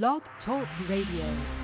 Blog Talk Radio.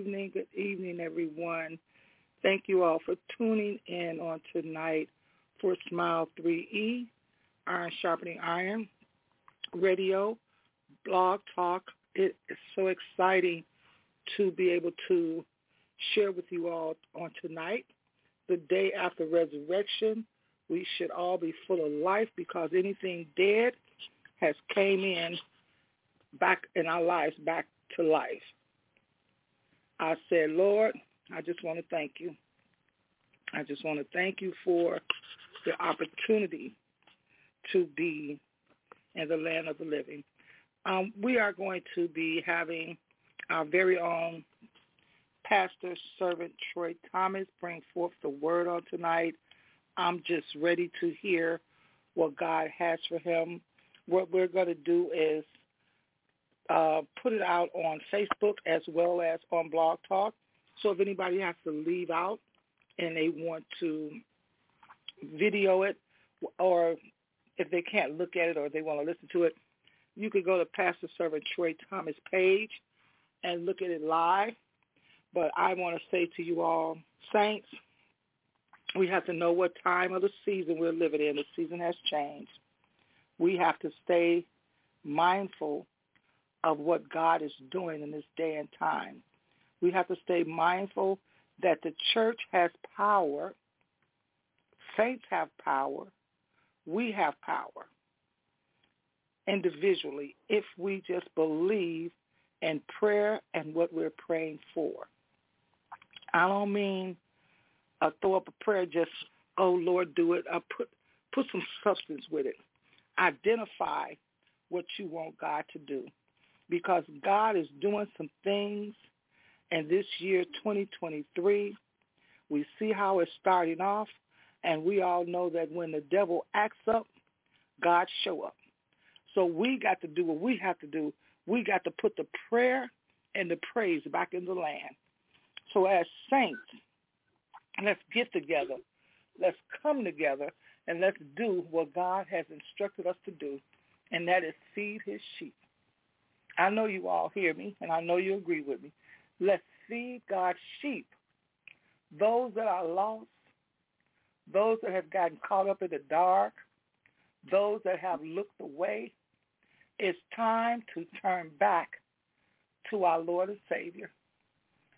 Evening, good evening, everyone. Thank you all for tuning in on tonight for Smile 3E, Iron Sharpening Iron, radio, blog talk. It is so exciting to be able to share with you all on tonight. The day after resurrection, we should all be full of life because anything dead has came in back in our lives, back to life. I said, Lord, I just want to thank you. I just want to thank you for the opportunity to be in the land of the living. Um, we are going to be having our very own pastor servant Troy Thomas bring forth the word on tonight. I'm just ready to hear what God has for him. What we're going to do is uh, put it out on Facebook as well as on Blog Talk. So if anybody has to leave out and they want to video it or if they can't look at it or they want to listen to it, you could go to Pastor Servant Troy Thomas page and look at it live. But I want to say to you all, saints, we have to know what time of the season we're living in. The season has changed. We have to stay mindful of what God is doing in this day and time. We have to stay mindful that the church has power, saints have power, we have power individually if we just believe in prayer and what we're praying for. I don't mean uh, throw up a prayer just, oh Lord, do it. Uh, put put some substance with it. Identify what you want God to do because God is doing some things in this year 2023. We see how it's starting off, and we all know that when the devil acts up, God show up. So we got to do what we have to do. We got to put the prayer and the praise back in the land. So as saints, let's get together. Let's come together and let's do what God has instructed us to do, and that is feed his sheep. I know you all hear me, and I know you agree with me. Let's feed God's sheep, those that are lost, those that have gotten caught up in the dark, those that have looked away. It's time to turn back to our Lord and Savior.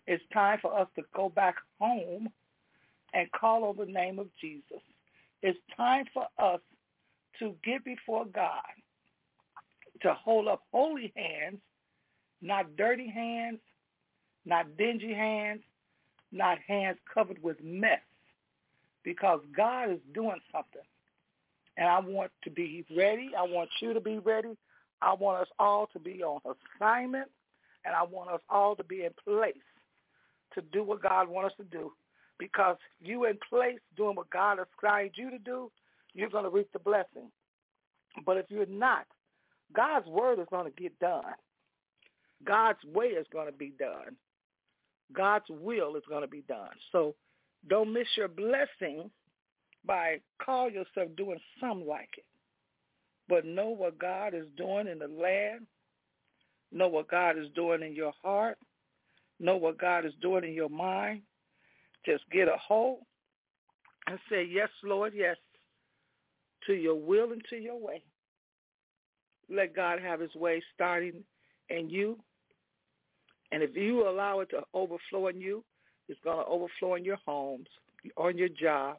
It's time for us to go back home and call on the name of Jesus. It's time for us to get before God to hold up holy hands, not dirty hands, not dingy hands, not hands covered with mess, because God is doing something. And I want to be ready. I want you to be ready. I want us all to be on assignment, and I want us all to be in place to do what God wants us to do. Because you in place doing what God has assigned you to do, you're going to reap the blessing. But if you're not, God's word is going to get done. God's way is going to be done. God's will is going to be done. So don't miss your blessing by call yourself doing something like it. But know what God is doing in the land. Know what God is doing in your heart. Know what God is doing in your mind. Just get a hold and say, yes, Lord, yes, to your will and to your way. Let God have his way starting in you. And if you allow it to overflow in you, it's going to overflow in your homes, on your job.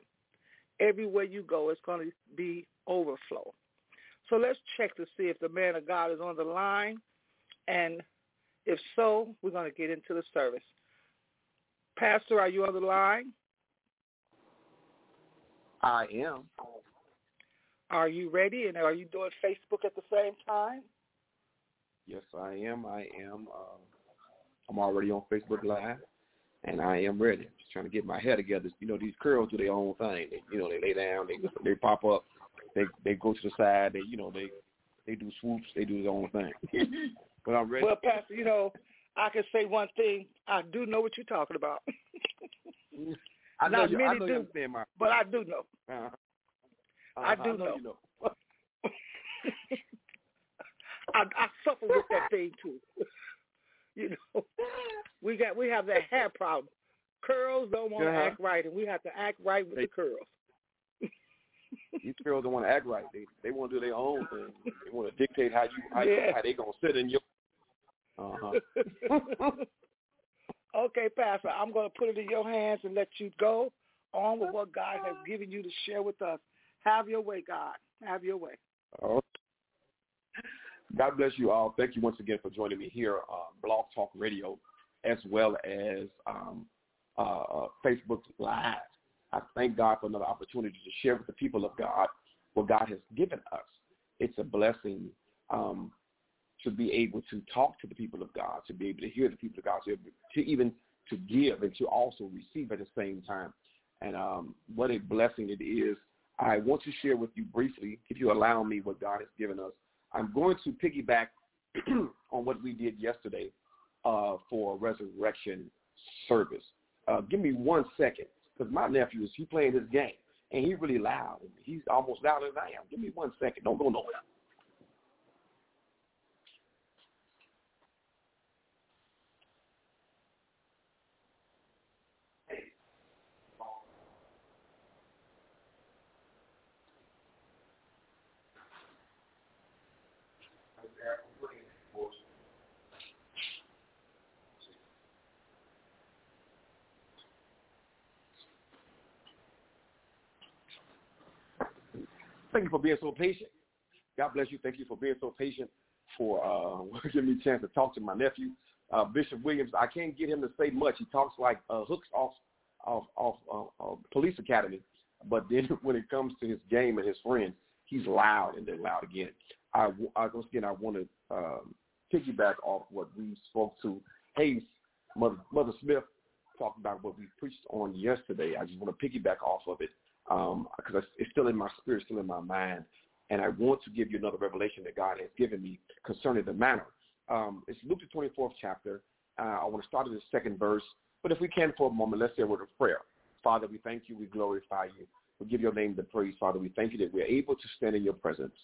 Everywhere you go, it's going to be overflow. So let's check to see if the man of God is on the line. And if so, we're going to get into the service. Pastor, are you on the line? I am. Are you ready? And are you doing Facebook at the same time? Yes, I am. I am. Uh, I'm already on Facebook Live, and I am ready. Just trying to get my hair together. You know, these curls do their own thing. They, you know, they lay down, they they pop up, they they go to the side. They you know they they do swoops. They do their own thing. but I'm ready. Well, Pastor, you know, I can say one thing. I do know what you're talking about. I know Not you, many I know do, you my. but I do know. Uh-huh. I Uh-huh, do I know. know. You know. I, I suffer with that thing too. you know, we got we have that hair problem. Curls don't want to Uh-huh. act right, and we have to act right with They- the curls. These girls don't want to act right. They they want to do their own thing. They want to dictate how you how, Yeah. how they gonna sit in your. Uh huh. okay, Pastor, I'm going to put it in your hands and let you go on with what God has given you to share with us. Have your way, God. Have your way. Oh. God bless you all. Thank you once again for joining me here on Blog Talk Radio, as well as um, uh, uh, Facebook Live. I thank God for another opportunity to share with the people of God what God has given us. It's a blessing um, to be able to talk to the people of God, to be able to hear the people of God, to, to even to give and to also receive at the same time. And um, what a blessing it is. I want to share with you briefly, if you allow me, what God has given us. I'm going to piggyback on what we did yesterday uh, for resurrection service. Uh, give me one second, because my nephew is he playing his game, and he's really loud. He's almost louder than I am. Give me one second. Don't go nowhere. Thank you for being so patient. God bless you. Thank you for being so patient for uh, giving me a chance to talk to my nephew, uh, Bishop Williams. I can't get him to say much. He talks like uh, hooks off off off uh, uh, police academy, but then when it comes to his game and his friends, he's loud and then loud again. I, I once again I want to um, piggyback off what we spoke to Hayes, Mother, Mother Smith, talked about what we preached on yesterday. I just want to piggyback off of it because um, it's still in my spirit, still in my mind. And I want to give you another revelation that God has given me concerning the manner. Um, it's Luke the 24th chapter. Uh, I want to start at the second verse. But if we can for a moment, let's say a word of prayer. Father, we thank you. We glorify you. We give your name the praise, Father. We thank you that we're able to stand in your presence.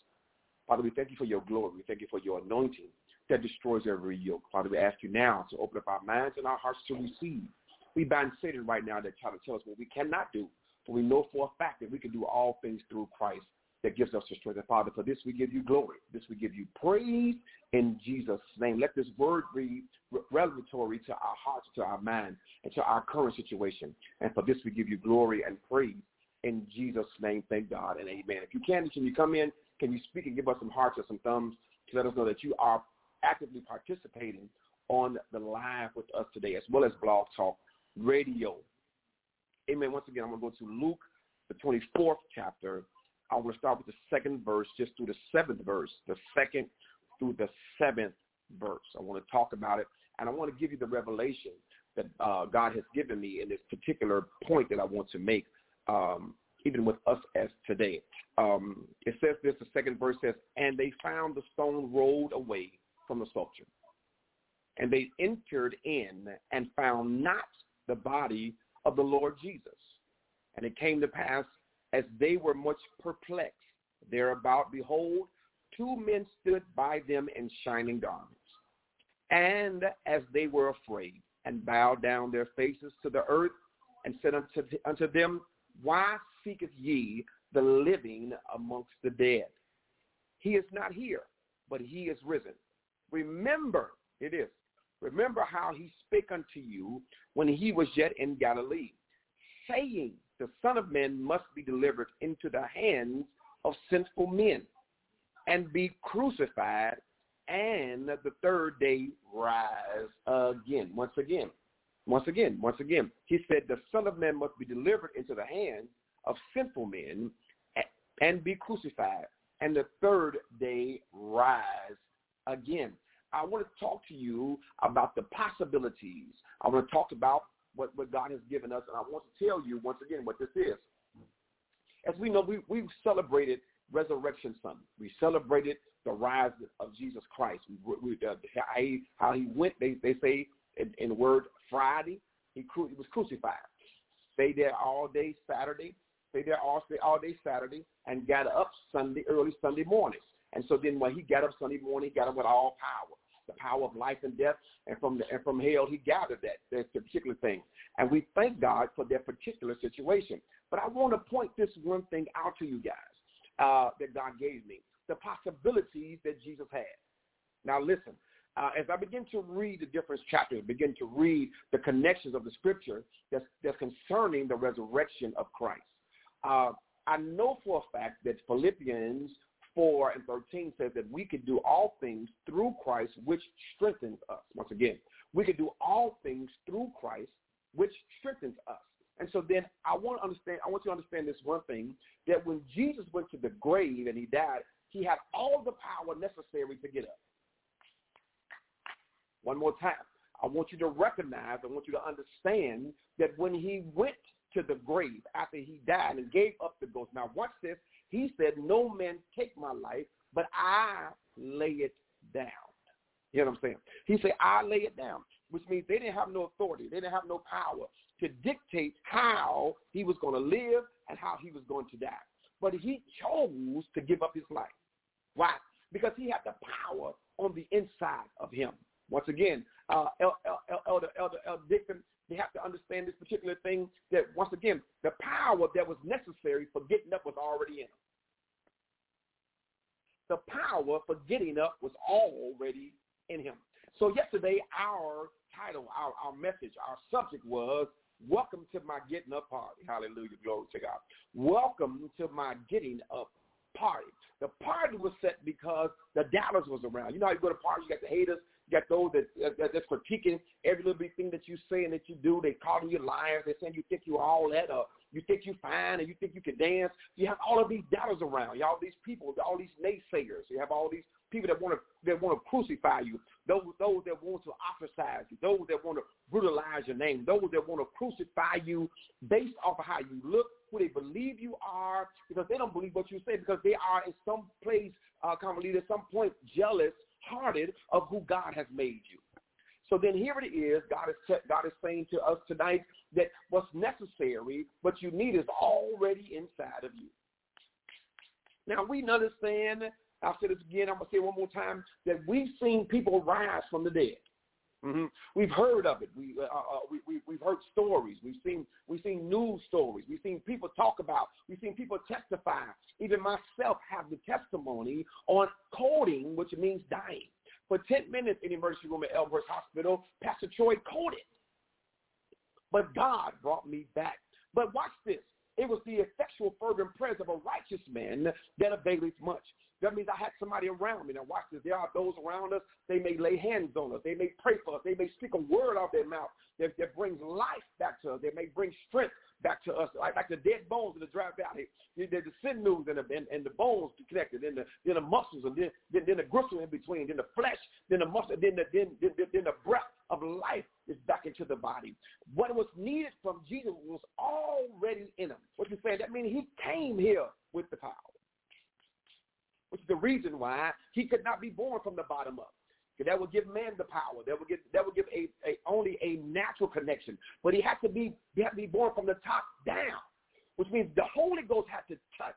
Father, we thank you for your glory. We thank you for your anointing that destroys every yoke. Father, we ask you now to open up our minds and our hearts to receive. We bind Satan right now that try to tell us what we cannot do. We know for a fact that we can do all things through Christ that gives us the strength. And Father, for this we give you glory. This we give you praise in Jesus' name. Let this word be revelatory to our hearts, to our mind, and to our current situation. And for this we give you glory and praise in Jesus' name. Thank God and amen. If you can, can you come in? Can you speak and give us some hearts or some thumbs to let us know that you are actively participating on the live with us today, as well as Blog Talk Radio. Amen. Once again, I'm going to go to Luke, the 24th chapter. I want to start with the second verse, just through the seventh verse, the second through the seventh verse. I want to talk about it, and I want to give you the revelation that uh, God has given me in this particular point that I want to make, um, even with us as today. Um, it says this, the second verse says, and they found the stone rolled away from the sepulchre. And they entered in and found not the body of the Lord Jesus. And it came to pass, as they were much perplexed thereabout, behold, two men stood by them in shining garments. And as they were afraid, and bowed down their faces to the earth, and said unto, unto them, Why seeketh ye the living amongst the dead? He is not here, but he is risen. Remember, it is, remember how he spake unto you when he was yet in Galilee, saying, the Son of Man must be delivered into the hands of sinful men and be crucified and the third day rise again. Once again, once again, once again. He said the Son of Man must be delivered into the hands of sinful men and be crucified and the third day rise again. I want to talk to you about the possibilities. I want to talk about what, what God has given us, and I want to tell you once again what this is. As we know, we, we've celebrated Resurrection Sunday. We celebrated the rise of Jesus Christ. We, we, uh, how, he, went, they, they say in, in the word Friday, he, cru- he was crucified. Stay there all day Saturday, stay there all, stay all day Saturday, and got up Sunday, early Sunday morning. And so then when he got up Sunday morning, he got up with all power. The power of life and death, and from the, and from hell he gathered that that particular thing. And we thank God for that particular situation. But I want to point this one thing out to you guys uh, that God gave me: the possibilities that Jesus had. Now listen, uh, as I begin to read the different chapters, begin to read the connections of the scripture that's, that's concerning the resurrection of Christ. Uh, I know for a fact that Philippians 4 and 13 says that we can do all things through Christ, which strengthens us. Once again, we can do all things through Christ, which strengthens us. And so then I want to understand, I want you to understand this one thing, that when Jesus went to the grave and he died, he had all the power necessary to get up. One more time. I want you to recognize, I want you to understand that when he went to the grave after he died and gave up the ghost. Now watch this. He said, no man take my life, but I lay it down. You know what I'm saying? He said, I lay it down, which means they didn't have no authority. They didn't have no power to dictate how he was going to live and how he was going to die. But he chose to give up his life. Why? Because he had the power on the inside of him. Once again, uh, Elder, Elder, Elder, Elder Dixon, they have to understand this particular thing that, once again, the power that was necessary for getting up was already in him. The power for getting up was already in him. So yesterday, our title, our, our message, our subject was, Welcome to my getting up party. Hallelujah. Glory to God. Welcome to my getting up party. The party was set because the doubters was around. You know how you go to parties, you got the haters, got those that, that that's critiquing every little bit thing that you say and that you do. They calling you liars. They saying you think you all that, or you think you fine, and you think you can dance. You have all of these doubters around. You all these people, all these naysayers. You have all these people that want to that want to crucify you. Those those that want to ostracize you. Those that want to brutalize your name. Those that want to crucify you based off of how you look, who they believe you are, because they don't believe what you say, because they are in some place, uh, common leader, some point jealous hearted of who God has made you. So then here it is. God is God is saying to us tonight that what's necessary, what you need, is already inside of you. Now we understand. I'll say this again. I'm gonna say it one more time that we've seen people rise from the dead. Mm-hmm. We've heard of it. We, uh, uh, we, we, we've heard stories. We've seen, we've seen news stories. We've seen people talk about. We've seen people testify. Even myself have the testimony on coding, which means dying. For 10 minutes in the emergency room at Elmhurst Hospital, Pastor Troy coded. But God brought me back. But watch this. It was the effectual fervent prayers of a righteous man that availeth much. That means I had somebody around me. Now watch this. There are those around us. They may lay hands on us. They may pray for us. They may speak a word out their mouth that, that brings life back to us. They may bring strength back to us, like, like the dead bones in the dry valley. The, the, the sinews and the, and, and the bones connected, then the, then the muscles, and then, then, then the gristle in between, then the flesh, then the muscle, then the, then, then, then the breath of life is back into the body. What was needed from Jesus was already in him. What you saying? That means he came here with the power which is the reason why he could not be born from the bottom up. That would give man the power. That would give that would give a, a only a natural connection. But he had to be he had to be born from the top down, which means the Holy Ghost had to touch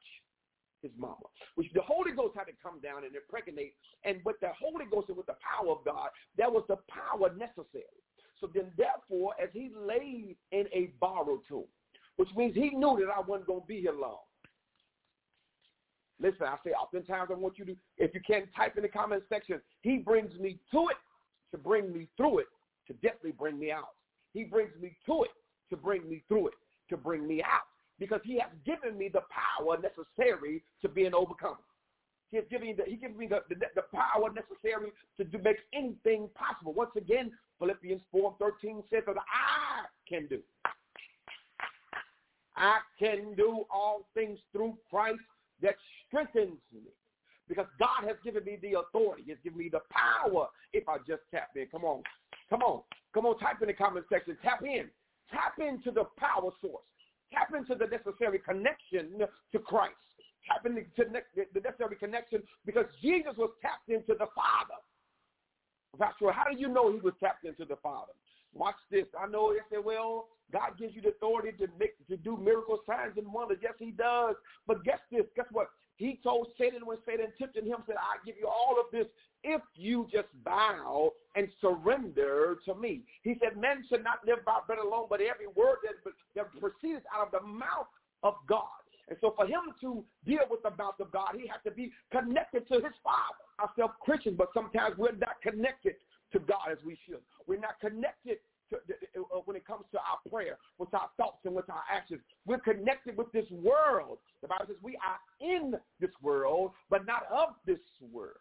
his mama, which the Holy Ghost had to come down and impregnate. And with the Holy Ghost and with the power of God, that was the power necessary. So then, therefore, as he laid in a borrowed tomb, which means he knew that I wasn't going to be here long. Listen, I say oftentimes I want you to, if you can type in the comment section, he brings me to it to bring me through it, to definitely bring me out. He brings me to it to bring me through it, to bring me out. Because he has given me the power necessary to be an overcomer. He has given me the, he gives me the, the, the power necessary to do, make anything possible. Once again, Philippians 4 13 says that I can do. I can do all things through Christ that strengthens me. Because God has given me the authority. He's given me the power if I just tap in. Come on. Come on. Come on, type in the comment section. Tap in. Tap into the power source. Tap into the necessary connection to Christ. Tap into the necessary connection because Jesus was tapped into the Father. Pastor, how do you know he was tapped into the Father? Watch this. I know they say, well, God gives you the authority to make to do miracle signs and wonders. Yes, he does. But guess this. Guess what? He told Satan when Satan tempted him, said, I give you all of this if you just bow and surrender to me. He said, men should not live by bread alone, but every word that, that proceeds out of the mouth of God. And so for him to deal with the mouth of God, he had to be connected to his Father. Ourselves Christians, but sometimes we're not connected to God as we should. We're not connected to, uh, when it comes to our prayer, with our thoughts and with our actions. We're connected with this world. The Bible says we are in this world, but not of this world.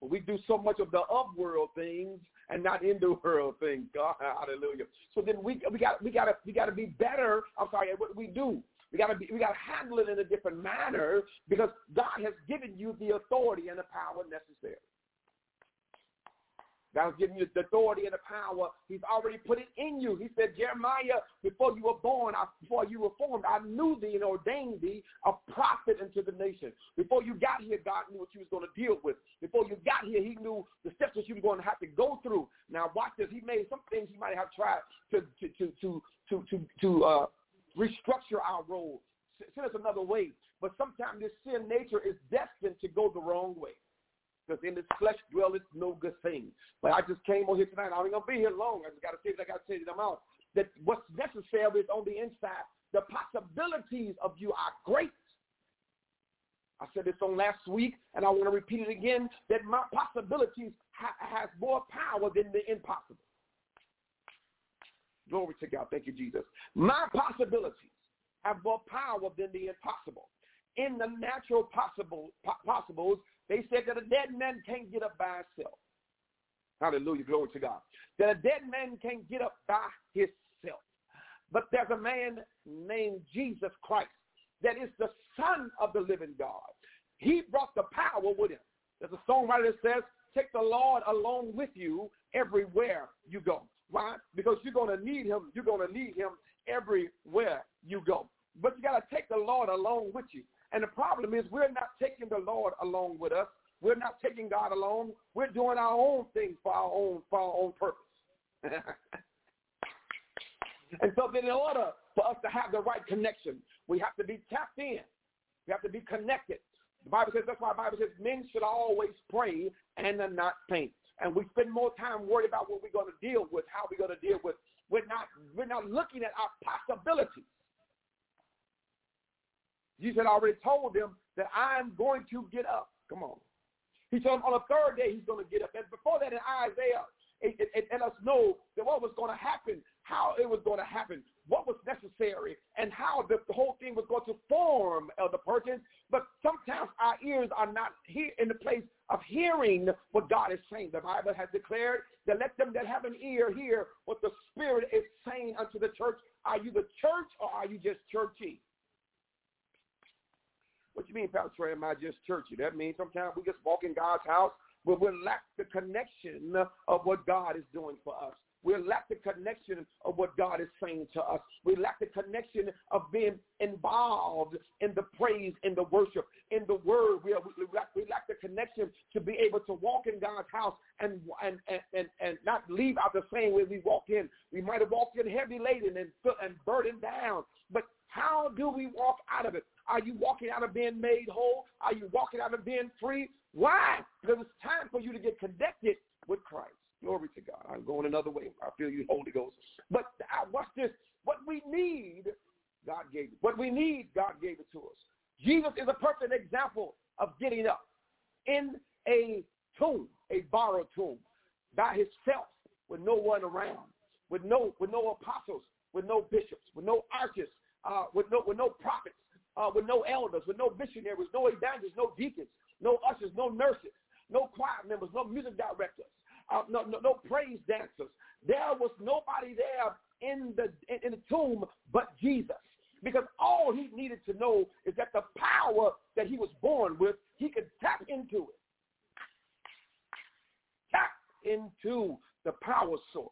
But we do so much of the of world things and not in the world things. God, hallelujah. So then we we got we got to we got to be better. I'm sorry, at what we do. We got to be we got to handle it in a different manner because God has given you the authority and the power necessary. God's giving you the authority and the power. He's already put it in you. He said, Jeremiah, before you were born, I, before you were formed, I knew thee and ordained thee a prophet unto the nation. Before you got here, God knew what you was going to deal with. Before you got here, he knew the steps that you were going to have to go through. Now watch this. He made some things he might have tried to to to to to to, to uh, restructure our role. Send us another way. But sometimes this sin nature is destined to go the wrong way because in this flesh dwelleth no good thing. But I just came on here tonight. I ain't to be here long. I just got to say it. I got to say it out. That what's necessary is on the inside. The possibilities of you are great. I said this on last week, and I want to repeat it again, that my possibilities ha- has more power than the impossible. Glory to God. Thank you, Jesus. My possibilities have more power than the impossible. In the natural possible po- possibles, they said that a dead man can't get up by himself. Hallelujah. Glory to God. That a dead man can't get up by himself. But there's a man named Jesus Christ that is the Son of the living God. He brought the power with him. There's a songwriter that says, take the Lord along with you everywhere you go. Why? Because you're going to need him. You're going to need him everywhere you go. But you got to take the Lord along with you. And the problem is we're not taking the Lord along with us. We're not taking God along. We're doing our own thing for our own for our own purpose. and so then in order for us to have the right connection, we have to be tapped in. We have to be connected. The Bible says that's why the Bible says men should always pray and not faint. And we spend more time worried about what we're going to deal with, how we're going to deal with. We're not we're not looking at our possibilities. Jesus had already told them that I'm going to get up. Come on. He told them on the third day he's going to get up. And before that in Isaiah, it, it, it let us know that what was going to happen, how it was going to happen, what was necessary, and how the, the whole thing was going to form, the Perkins. But sometimes our ears are not here in the place of hearing what God is saying. The Bible has declared that let them that have an ear hear what the Spirit is saying unto the church. Are you the church or are you just churchy? What you mean, Pastor Trey, am I just churchy? That means sometimes we just walk in God's house, but we lack the connection of what God is doing for us. We lack the connection of what God is saying to us. We lack the connection of being involved in the praise, in the worship, in the word. We, lack, we lack the connection to be able to walk in God's house and, and, and, and, and not leave out the same way we walk in. We might have walked in heavy laden and, and burdened down, but how do we walk out of it? Are you walking out of being made whole? Are you walking out of being free? Why? Because it's time for you to get connected with Christ. Glory to God. I'm going another way. I feel you, Holy Ghost. But uh, watch this. What we need, God gave it. What we need, God gave it to us. Jesus is a perfect example of getting up in a tomb, a borrowed tomb, by himself, with no one around, with no with no apostles, with no bishops, with no arches, uh, with no with no prophets, uh, with no elders, with no missionaries, no evangelists, no deacons, no ushers, no nurses, no choir members, no music directors, uh, no, no, no praise dancers. There was nobody there in the in, in the tomb but Jesus. Because all he needed to know is that the power that he was born with, he could tap into it. Tap into the power source.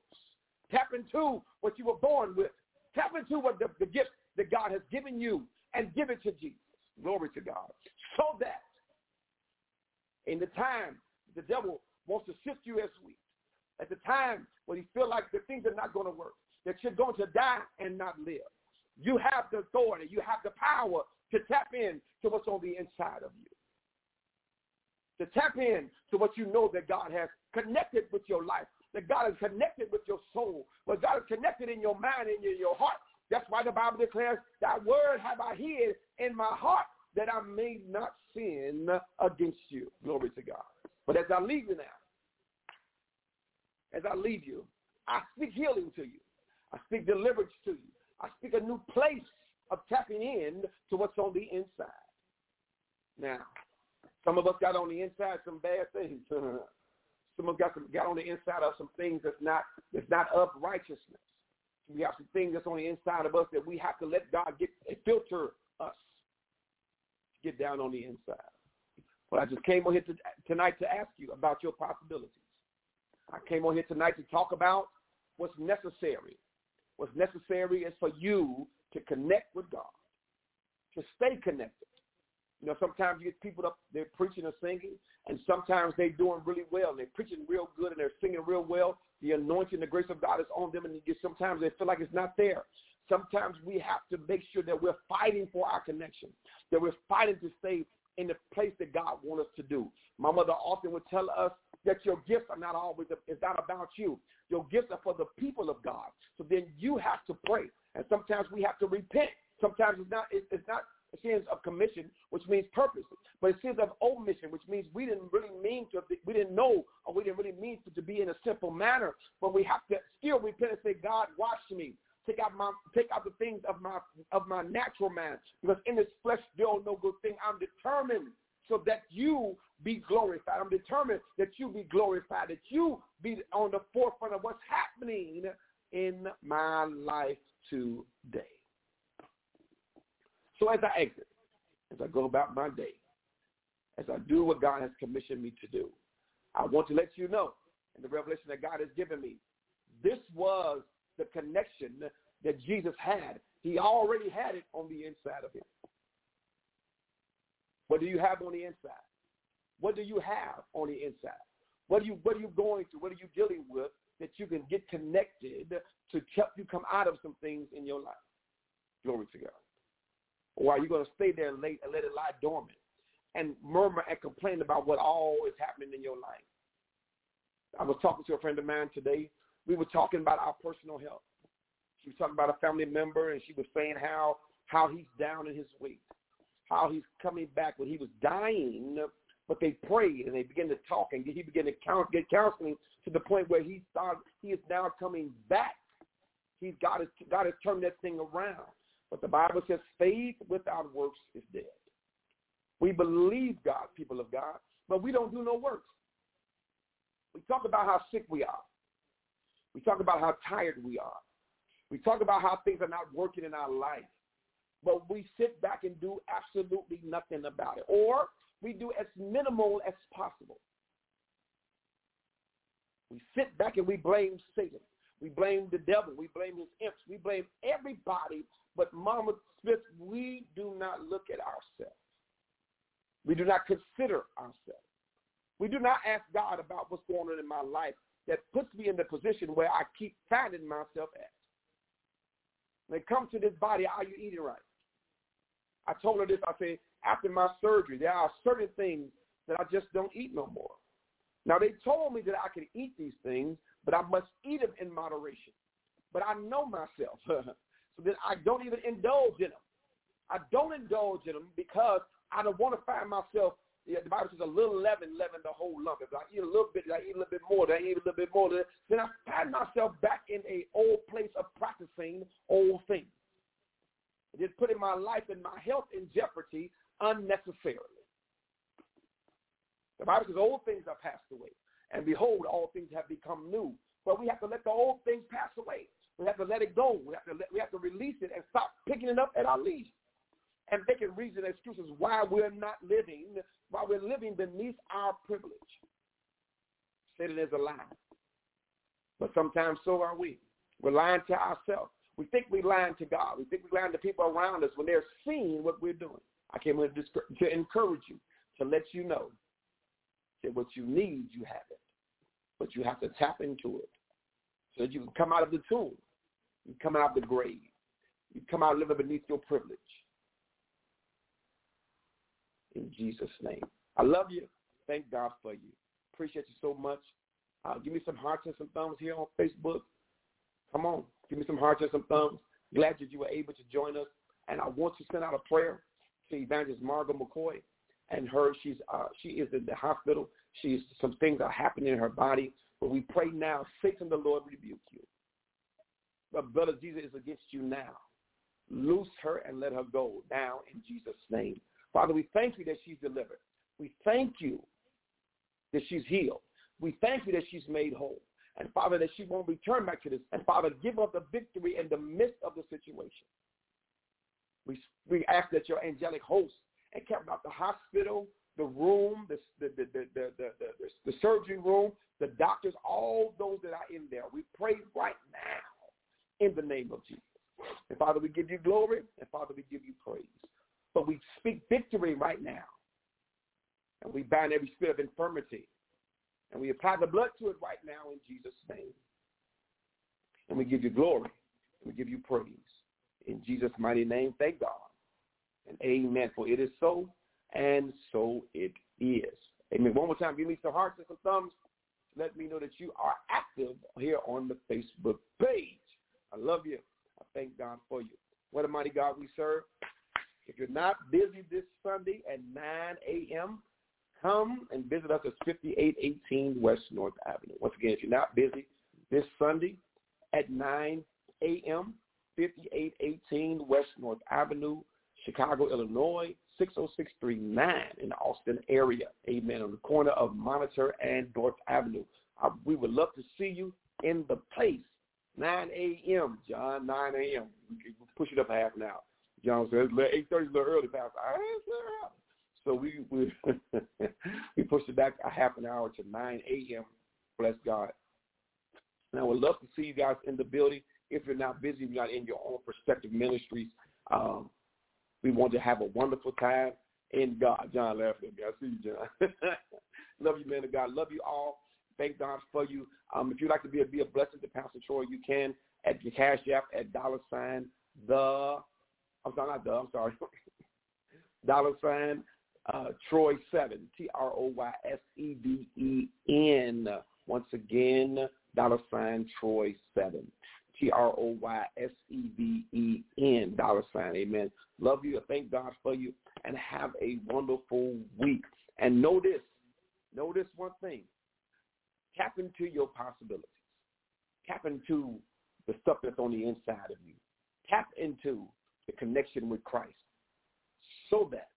Tap into what you were born with. Tap into what the, the gift that God has given you and give it to Jesus. Glory to God. So that in the time the devil wants to sift you as wheat, at the time when you feel like the things are not going to work, that you're going to die and not live, you have the authority, you have the power to tap in to what's on the inside of you. To tap in to what you know that God has connected with your life, that God is connected with your soul, what God is connected in your mind and in your heart. That's why the Bible declares, that word have I hid in my heart that I may not sin against you. Glory to God. But as I leave you now, as I leave you, I speak healing to you. I speak deliverance to you. I speak a new place of tapping in to what's on the inside. Now, some of us got on the inside some bad things. some of us got, some, got on the inside of some things that's not that's not of righteousness. We have some things that's on the inside of us that we have to let God get filter us get down on the inside. But I just came on here to, tonight to ask you about your possibilities. I came on here tonight to talk about what's necessary. What's necessary is for you to connect with God, to stay connected. You know, sometimes you get people up, they're preaching or singing, and sometimes they're doing really well. They're preaching real good and they're singing real well. The anointing, the grace of God is on them, and sometimes they feel like it's not there. Sometimes we have to make sure that we're fighting for our connection, that we're fighting to stay in the place that God wants us to do. My mother often would tell us that your gifts are not always, it's not about you. Your gifts are for the people of God. So then you have to pray. And sometimes we have to repent. Sometimes it's not, it's not a sense of commission, which means purpose, but a sense of omission, which means we didn't really mean to, we didn't know, or we didn't really mean to, to be in a simple manner. But we have to still repent and say, God, wash me. Take out my take out the things of my of my natural man. Because in this flesh there is no good thing. I'm determined so that you be glorified. I'm determined that you be glorified, that you be on the forefront of what's happening in my life today. So as I exit, as I go about my day, as I do what God has commissioned me to do, I want to let you know in the revelation that God has given me, this was the connection that Jesus had. He already had it on the inside of him. What do you have on the inside? What do you have on the inside? What are you what are you going through? What are you dealing with that you can get connected to help you come out of some things in your life? Glory to God. Or are you going to stay there late and let it lie dormant and murmur and complain about what all is happening in your life? I was talking to a friend of mine today. We were talking about our personal health. She was talking about a family member, and she was saying how how he's down in his weight, how he's coming back when he was dying, but they prayed and they began to talk, and he began to count, get counseling to the point where he started. He is now coming back. He's God has God has turned that thing around. But the Bible says faith without works is dead. We believe God, people of God, but we don't do no works. We talk about how sick we are. We talk about how tired we are. We talk about how things are not working in our life. But we sit back and do absolutely nothing about it. Or we do as minimal as possible. We sit back and we blame Satan. We blame the devil. We blame his imps. We blame everybody. But Mama Smith, we do not look at ourselves. We do not consider ourselves. We do not ask God about what's going on in my life that puts me in the position where I keep finding myself at. When it comes to this body, are you eating right? I told her this. I said, after my surgery, there are certain things that I just don't eat no more. Now, they told me that I can eat these things, but I must eat them in moderation. But I know myself, so that I don't even indulge in them. I don't indulge in them because I don't want to find myself. Yeah, the Bible says a little leaven leaven the whole lump. If I eat a little bit, I eat a little bit more. Then I eat a little bit more. Then I find myself back in a old place of practicing old things. Just putting my life and my health in jeopardy unnecessarily. The Bible says old things are passed away and behold, all things have become new. But we have to let the old things pass away. We have to let it go. We have to let, we have to release it and stop picking it up at our least and making reason excuses why we're not living, why we're living beneath our privilege. Satan is a lie. But sometimes so are we. We're lying to ourselves. We think we're lying to God. We think we're lying to people around us when they're seeing what we're doing. I came here to encourage you, to let you know that what you need, you have it but you have to tap into it so that you can come out of the tomb. You come out of the grave. You come out living beneath your privilege. in Jesus' name. I love you. Thank God for you. Appreciate you so much. Uh, give me some hearts and some thumbs here on Facebook. Come on. Give me some hearts and some thumbs. Glad that you were able to join us. And I want to send out a prayer to Evangelist Margot McCoy and her. She's uh, she is in the hospital. She's some things are happening in her body. But we pray now, Satan the Lord rebuke you. But brother Jesus is against you now. Loose her and let her go now in Jesus' name. Father, we thank you that she's delivered. We thank you that she's healed. We thank you that she's made whole. And Father, that she won't return back to this. And Father, give us the victory in the midst of the situation. We, we ask that your angelic hosts it care about the hospital, the room, the the the the the, the, the, the surgery room, the doctors, all those that are in there. We pray right now in the name of Jesus. And Father, we give you glory, and Father, we give you praise. But we speak victory right now. And we bind every spirit of infirmity. And we apply the blood to it right now in Jesus' name. And we give you glory. We give you praise. In Jesus' mighty name, thank God. And amen. For it is so, and so it is. Amen. One more time, give me some hearts and some thumbs. Let me know that you are active here on the Facebook page. I love you. I thank God for you. What a mighty God we serve. If you're not busy this Sunday at 9 a.m., come and visit us at 5818 West North Avenue. Once again, if you're not busy this Sunday at 9 a.m., 5818 West North Avenue, Chicago, Illinois, 60639 in the Austin area. Amen. On the corner of Monitor and North Avenue. Uh, we would love to see you in the place. 9 a.m., John, 9 a.m. We push it up half an hour. John says 8.30 is a little early, Pastor. I So we we we pushed it back a half an hour to 9 a.m. Bless God. And I would love to see you guys in the building. If you're not busy, if you're not in your own prospective ministries. Um, we want to have a wonderful time in God. John laughed at me. I see you, John. Love you, man of God. Love you all. Thank God for you. Um, if you'd like to be a, be a blessing to Pastor Troy, you can at your Cash App at dollar sign the, I'm sorry, not the, I'm sorry, dollar sign uh, Troy7, T R O Y S E V E N. Once again, dollar sign Troy7. T-R-O-Y-S-E-V-E-N dollar sign. Amen. Love you. Thank God for you. And have a wonderful week. And know this. Know this one thing. Tap into your possibilities. Tap into the stuff that's on the inside of you. Tap into the connection with Christ so that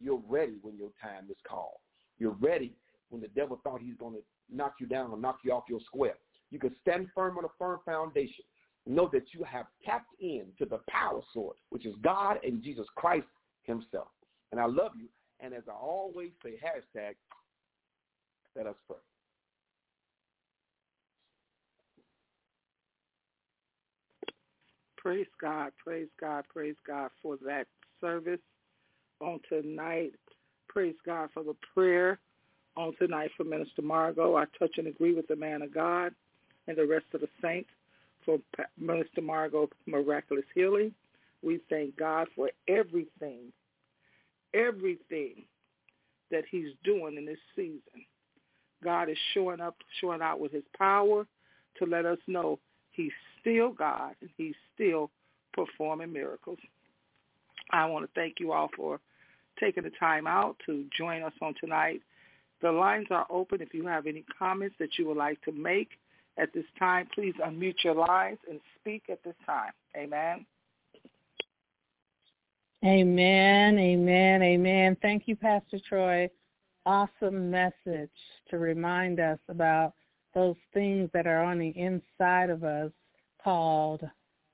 you're ready when your time is called. You're ready when the devil thought he's going to knock you down or knock you off your square. You can stand firm on a firm foundation know that you have tapped into the power source, which is God and Jesus Christ himself. And I love you. And as I always say, hashtag, let us pray. Praise God, praise God, praise God for that service on tonight. Praise God for the prayer on tonight for Minister Margot. I touch and agree with the man of God and the rest of the saints for Minister Margot miraculous healing. We thank God for everything, everything that he's doing in this season. God is showing up, showing out with his power to let us know he's still God and he's still performing miracles. I want to thank you all for taking the time out to join us on tonight. The lines are open if you have any comments that you would like to make at this time. Please unmute your lines and speak at this time. Amen. Amen, amen, amen. Thank you, Pastor Troy. Awesome message to remind us about those things that are on the inside of us called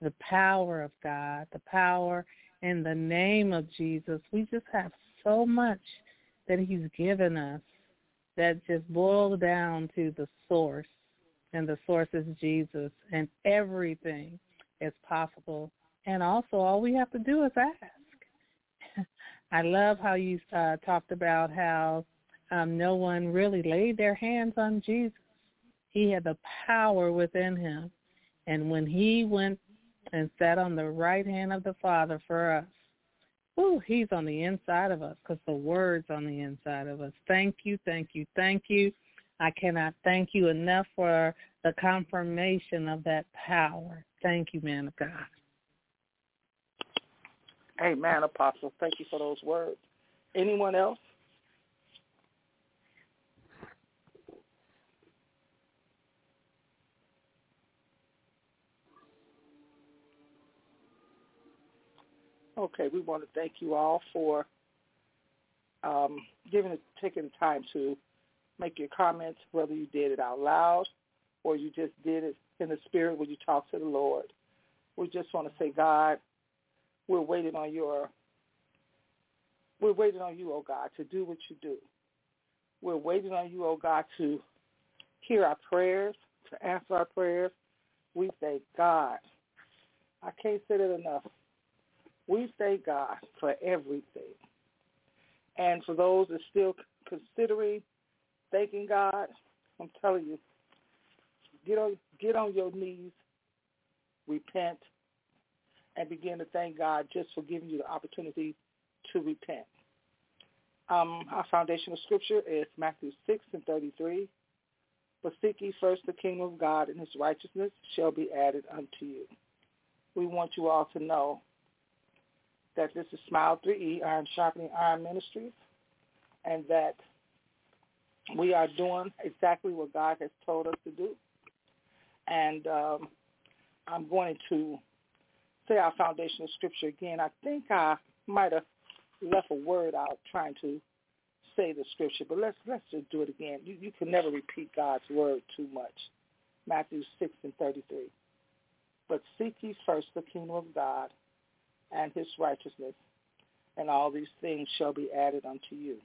the power of God, the power in the name of Jesus. We just have so much that he's given us that just boils down to the source and the source is Jesus, and everything is possible. And also, all we have to do is ask. I love how you uh, talked about how um, no one really laid their hands on Jesus. He had the power within him. And when he went and sat on the right hand of the Father for us, Ooh, he's on the inside of us because the word's on the inside of us. Thank you, thank you, thank you. I cannot thank you enough for the confirmation of that power. Thank you, man of God. Amen, Apostle. Thank you for those words. Anyone else? Okay, we want to thank you all for um, giving taking time to make your comments, whether you did it out loud or you just did it in the spirit when you talk to the Lord. We just want to say, God, we're waiting on your we're waiting on you, oh God, to do what you do. We're waiting on you, oh God, to hear our prayers, to answer our prayers. We thank God. I can't say that enough. We thank God for everything. And for those that still considering thanking God, I'm telling you, get on get on your knees, repent, and begin to thank God just for giving you the opportunity to repent. Um, our foundational scripture is Matthew 6 and 33. But seek ye first the kingdom of God and his righteousness shall be added unto you. We want you all to know that this is Smile 3E, Iron Sharpening Iron Ministries, and that we are doing exactly what God has told us to do. And um, I'm going to say our foundational scripture again. I think I might have left a word out trying to say the scripture, but let's let's just do it again. You you can never repeat God's word too much. Matthew six and thirty three. But seek ye first the kingdom of God and his righteousness, and all these things shall be added unto you.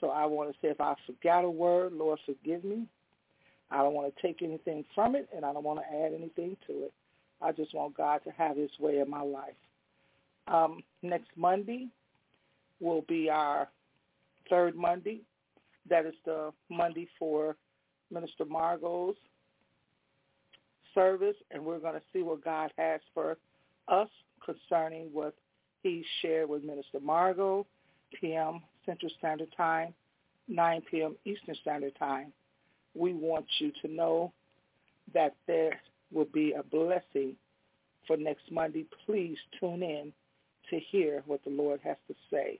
So I want to say if I forgot a word, Lord forgive me. I don't want to take anything from it and I don't want to add anything to it. I just want God to have his way in my life. Um, next Monday will be our third Monday. That is the Monday for Minister Margot's service, and we're going to see what God has for us concerning what he shared with Minister Margot, p.m. Central Standard Time, 9 p.m. Eastern Standard Time. We want you to know that there will be a blessing for next Monday. Please tune in to hear what the Lord has to say.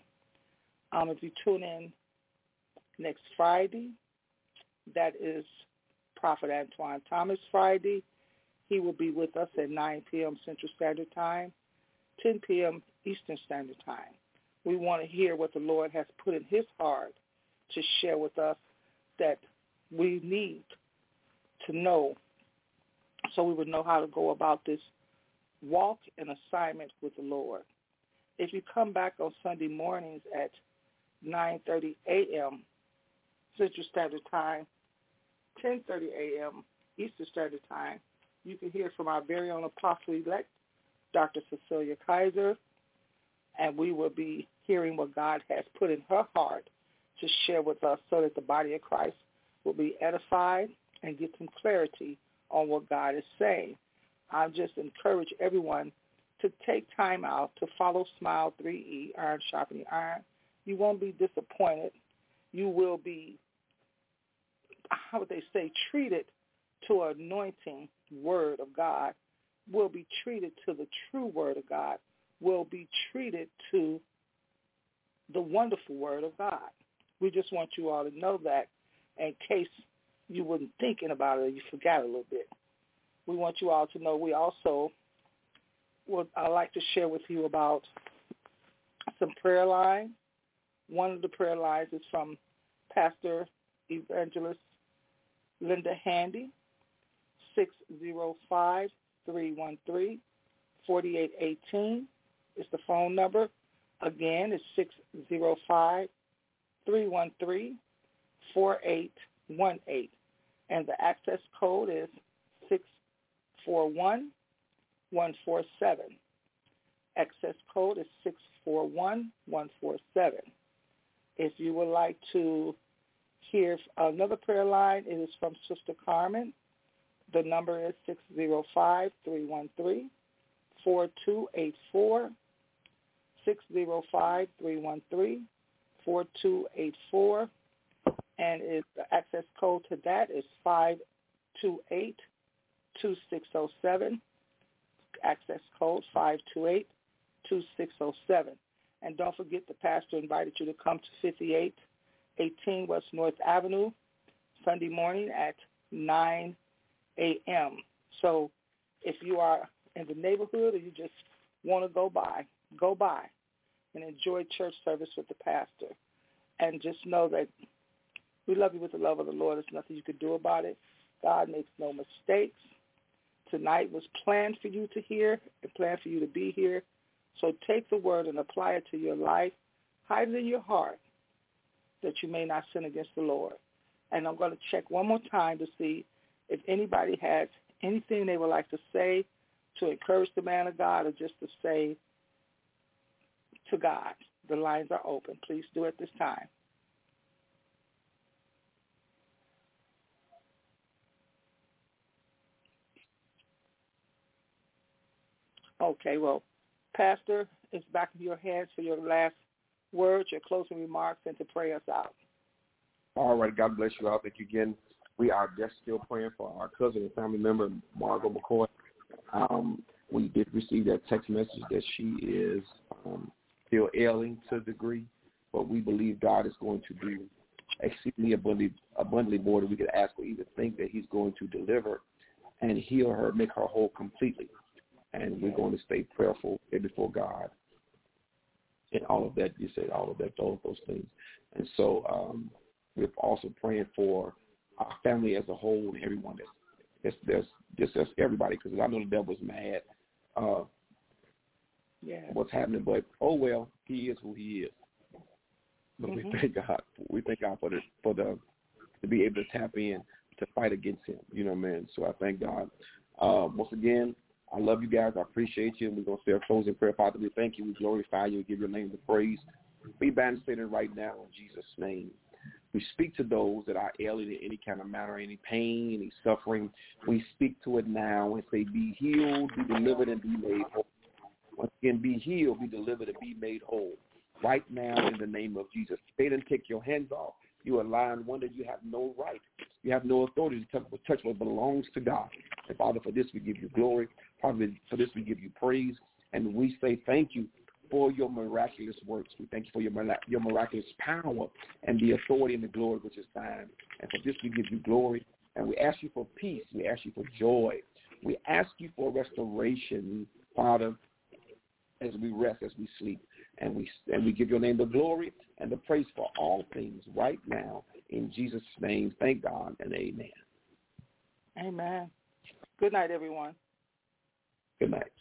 Um, if you tune in next Friday, that is Prophet Antoine Thomas Friday. He will be with us at 9 p.m. Central Standard Time, 10 p.m. Eastern Standard Time. We want to hear what the Lord has put in his heart to share with us that we need to know so we would know how to go about this walk and assignment with the Lord. If you come back on Sunday mornings at 9.30 a.m. Central Standard Time, 10.30 a.m. Eastern Standard Time, you can hear from our very own apostle-elect, Dr. Cecilia Kaiser, and we will be hearing what God has put in her heart to share with us so that the body of Christ will be edified and get some clarity on what God is saying. I just encourage everyone to take time out to follow Smile 3E, Iron Sharpening Iron. You won't be disappointed. You will be, how would they say, treated to anointing word of God, will be treated to the true word of God, will be treated to the wonderful word of God. We just want you all to know that in case you weren't thinking about it or you forgot a little bit. We want you all to know we also would I'd like to share with you about some prayer lines. One of the prayer lines is from Pastor Evangelist Linda Handy, 605-313-4818 is the phone number. Again, it's 605-313-4818. And the access code is 641147. Access code is 641147. If you would like to hear another prayer line, it is from Sister Carmen. The number is 605-313-4284. 605-313-4284. And it, the access code to that is 528-2607. Access code 528-2607. And don't forget the pastor invited you to come to 5818 West North Avenue Sunday morning at 9 a.m. So if you are in the neighborhood or you just want to go by, go by and enjoy church service with the pastor. And just know that we love you with the love of the Lord. There's nothing you can do about it. God makes no mistakes. Tonight was planned for you to hear and planned for you to be here. So take the word and apply it to your life. Hide it in your heart that you may not sin against the Lord. And I'm going to check one more time to see if anybody has anything they would like to say to encourage the man of God or just to say to God. The lines are open. Please do it this time. Okay, well, Pastor, it's back in your hands for your last words, your closing remarks, and to pray us out. All right. God bless you all. Thank you again. We are just still praying for our cousin and family member, Margot McCoy. Um, we did receive that text message that she is um, still ailing to a degree, but we believe God is going to do exceedingly abundantly, abundantly more than we could ask or even think that he's going to deliver and heal her, make her whole completely. And we're going to stay prayerful before God and all of that. You said all of that, all of those things. And so um, we're also praying for our family as a whole and everyone that's that's there's just that's everybody because I know the devil's mad. Uh, yeah. What's happening? But oh well, he is who he is. But mm-hmm. we thank God. We thank God for the for the to be able to tap in to fight against him. You know, man. So I thank God. Uh, once again, I love you guys. I appreciate you. And we're gonna say a closing prayer. Father, we thank you. We glorify you. We give your name the praise. We ban right now in Jesus' name. We speak to those that are ailing in any kind of manner, any pain, any suffering. We speak to it now and say, be healed, be delivered, and be made whole. Again, be healed, be delivered, and be made whole. Right now, in the name of Jesus. Satan, take your hands off. You are lying wonder you have no right. You have no authority to touch what belongs to God. And Father, for this we give you glory. Father, for this we give you praise. And we say thank you for your miraculous works. We thank you for your, your miraculous power and the authority and the glory which is thine. And for this we give you glory. And we ask you for peace. We ask you for joy. We ask you for restoration, Father, as we rest, as we sleep. And we, and we give your name the glory and the praise for all things right now. In Jesus' name, thank God and amen. Amen. Good night, everyone. Good night.